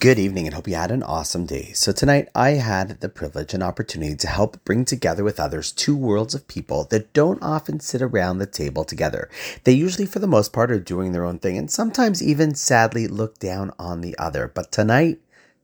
Good evening and hope you had an awesome day. So, tonight I had the privilege and opportunity to help bring together with others two worlds of people that don't often sit around the table together. They usually, for the most part, are doing their own thing and sometimes even sadly look down on the other. But tonight,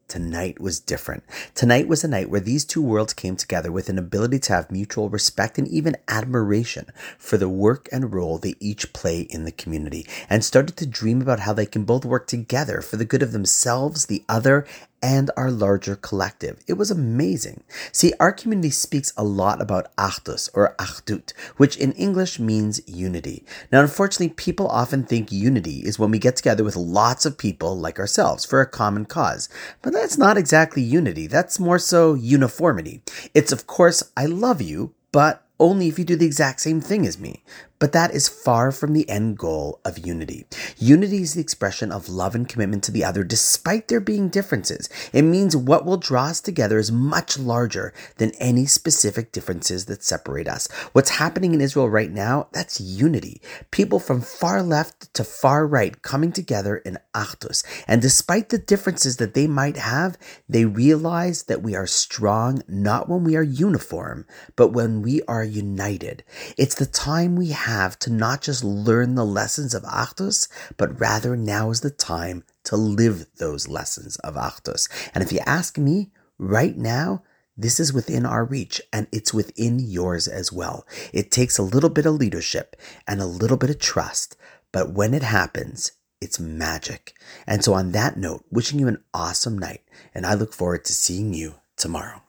Tonight was different. Tonight was a night where these two worlds came together with an ability to have mutual respect and even admiration for the work and role they each play in the community and started to dream about how they can both work together for the good of themselves, the other, and our larger collective. It was amazing. See, our community speaks a lot about Achdus or Achdut, which in English means unity. Now, unfortunately, people often think unity is when we get together with lots of people like ourselves for a common cause. But that's not exactly unity. That's more so uniformity. It's, of course, I love you, but only if you do the exact same thing as me. But that is far from the end goal of unity. Unity is the expression of love and commitment to the other despite there being differences. It means what will draw us together is much larger than any specific differences that separate us. What's happening in Israel right now, that's unity. People from far left to far right coming together in Achdus. And despite the differences that they might have, they realize that we are strong not when we are uniform, but when we are united. It's the time we have to not just learn the lessons of Achdus, but rather now is the time to live those lessons of Achdus. And if you ask me, right now, this is within our reach and it's within yours as well. It takes a little bit of leadership and a little bit of trust, but when it happens, it's magic. And so, on that note, wishing you an awesome night, and I look forward to seeing you tomorrow.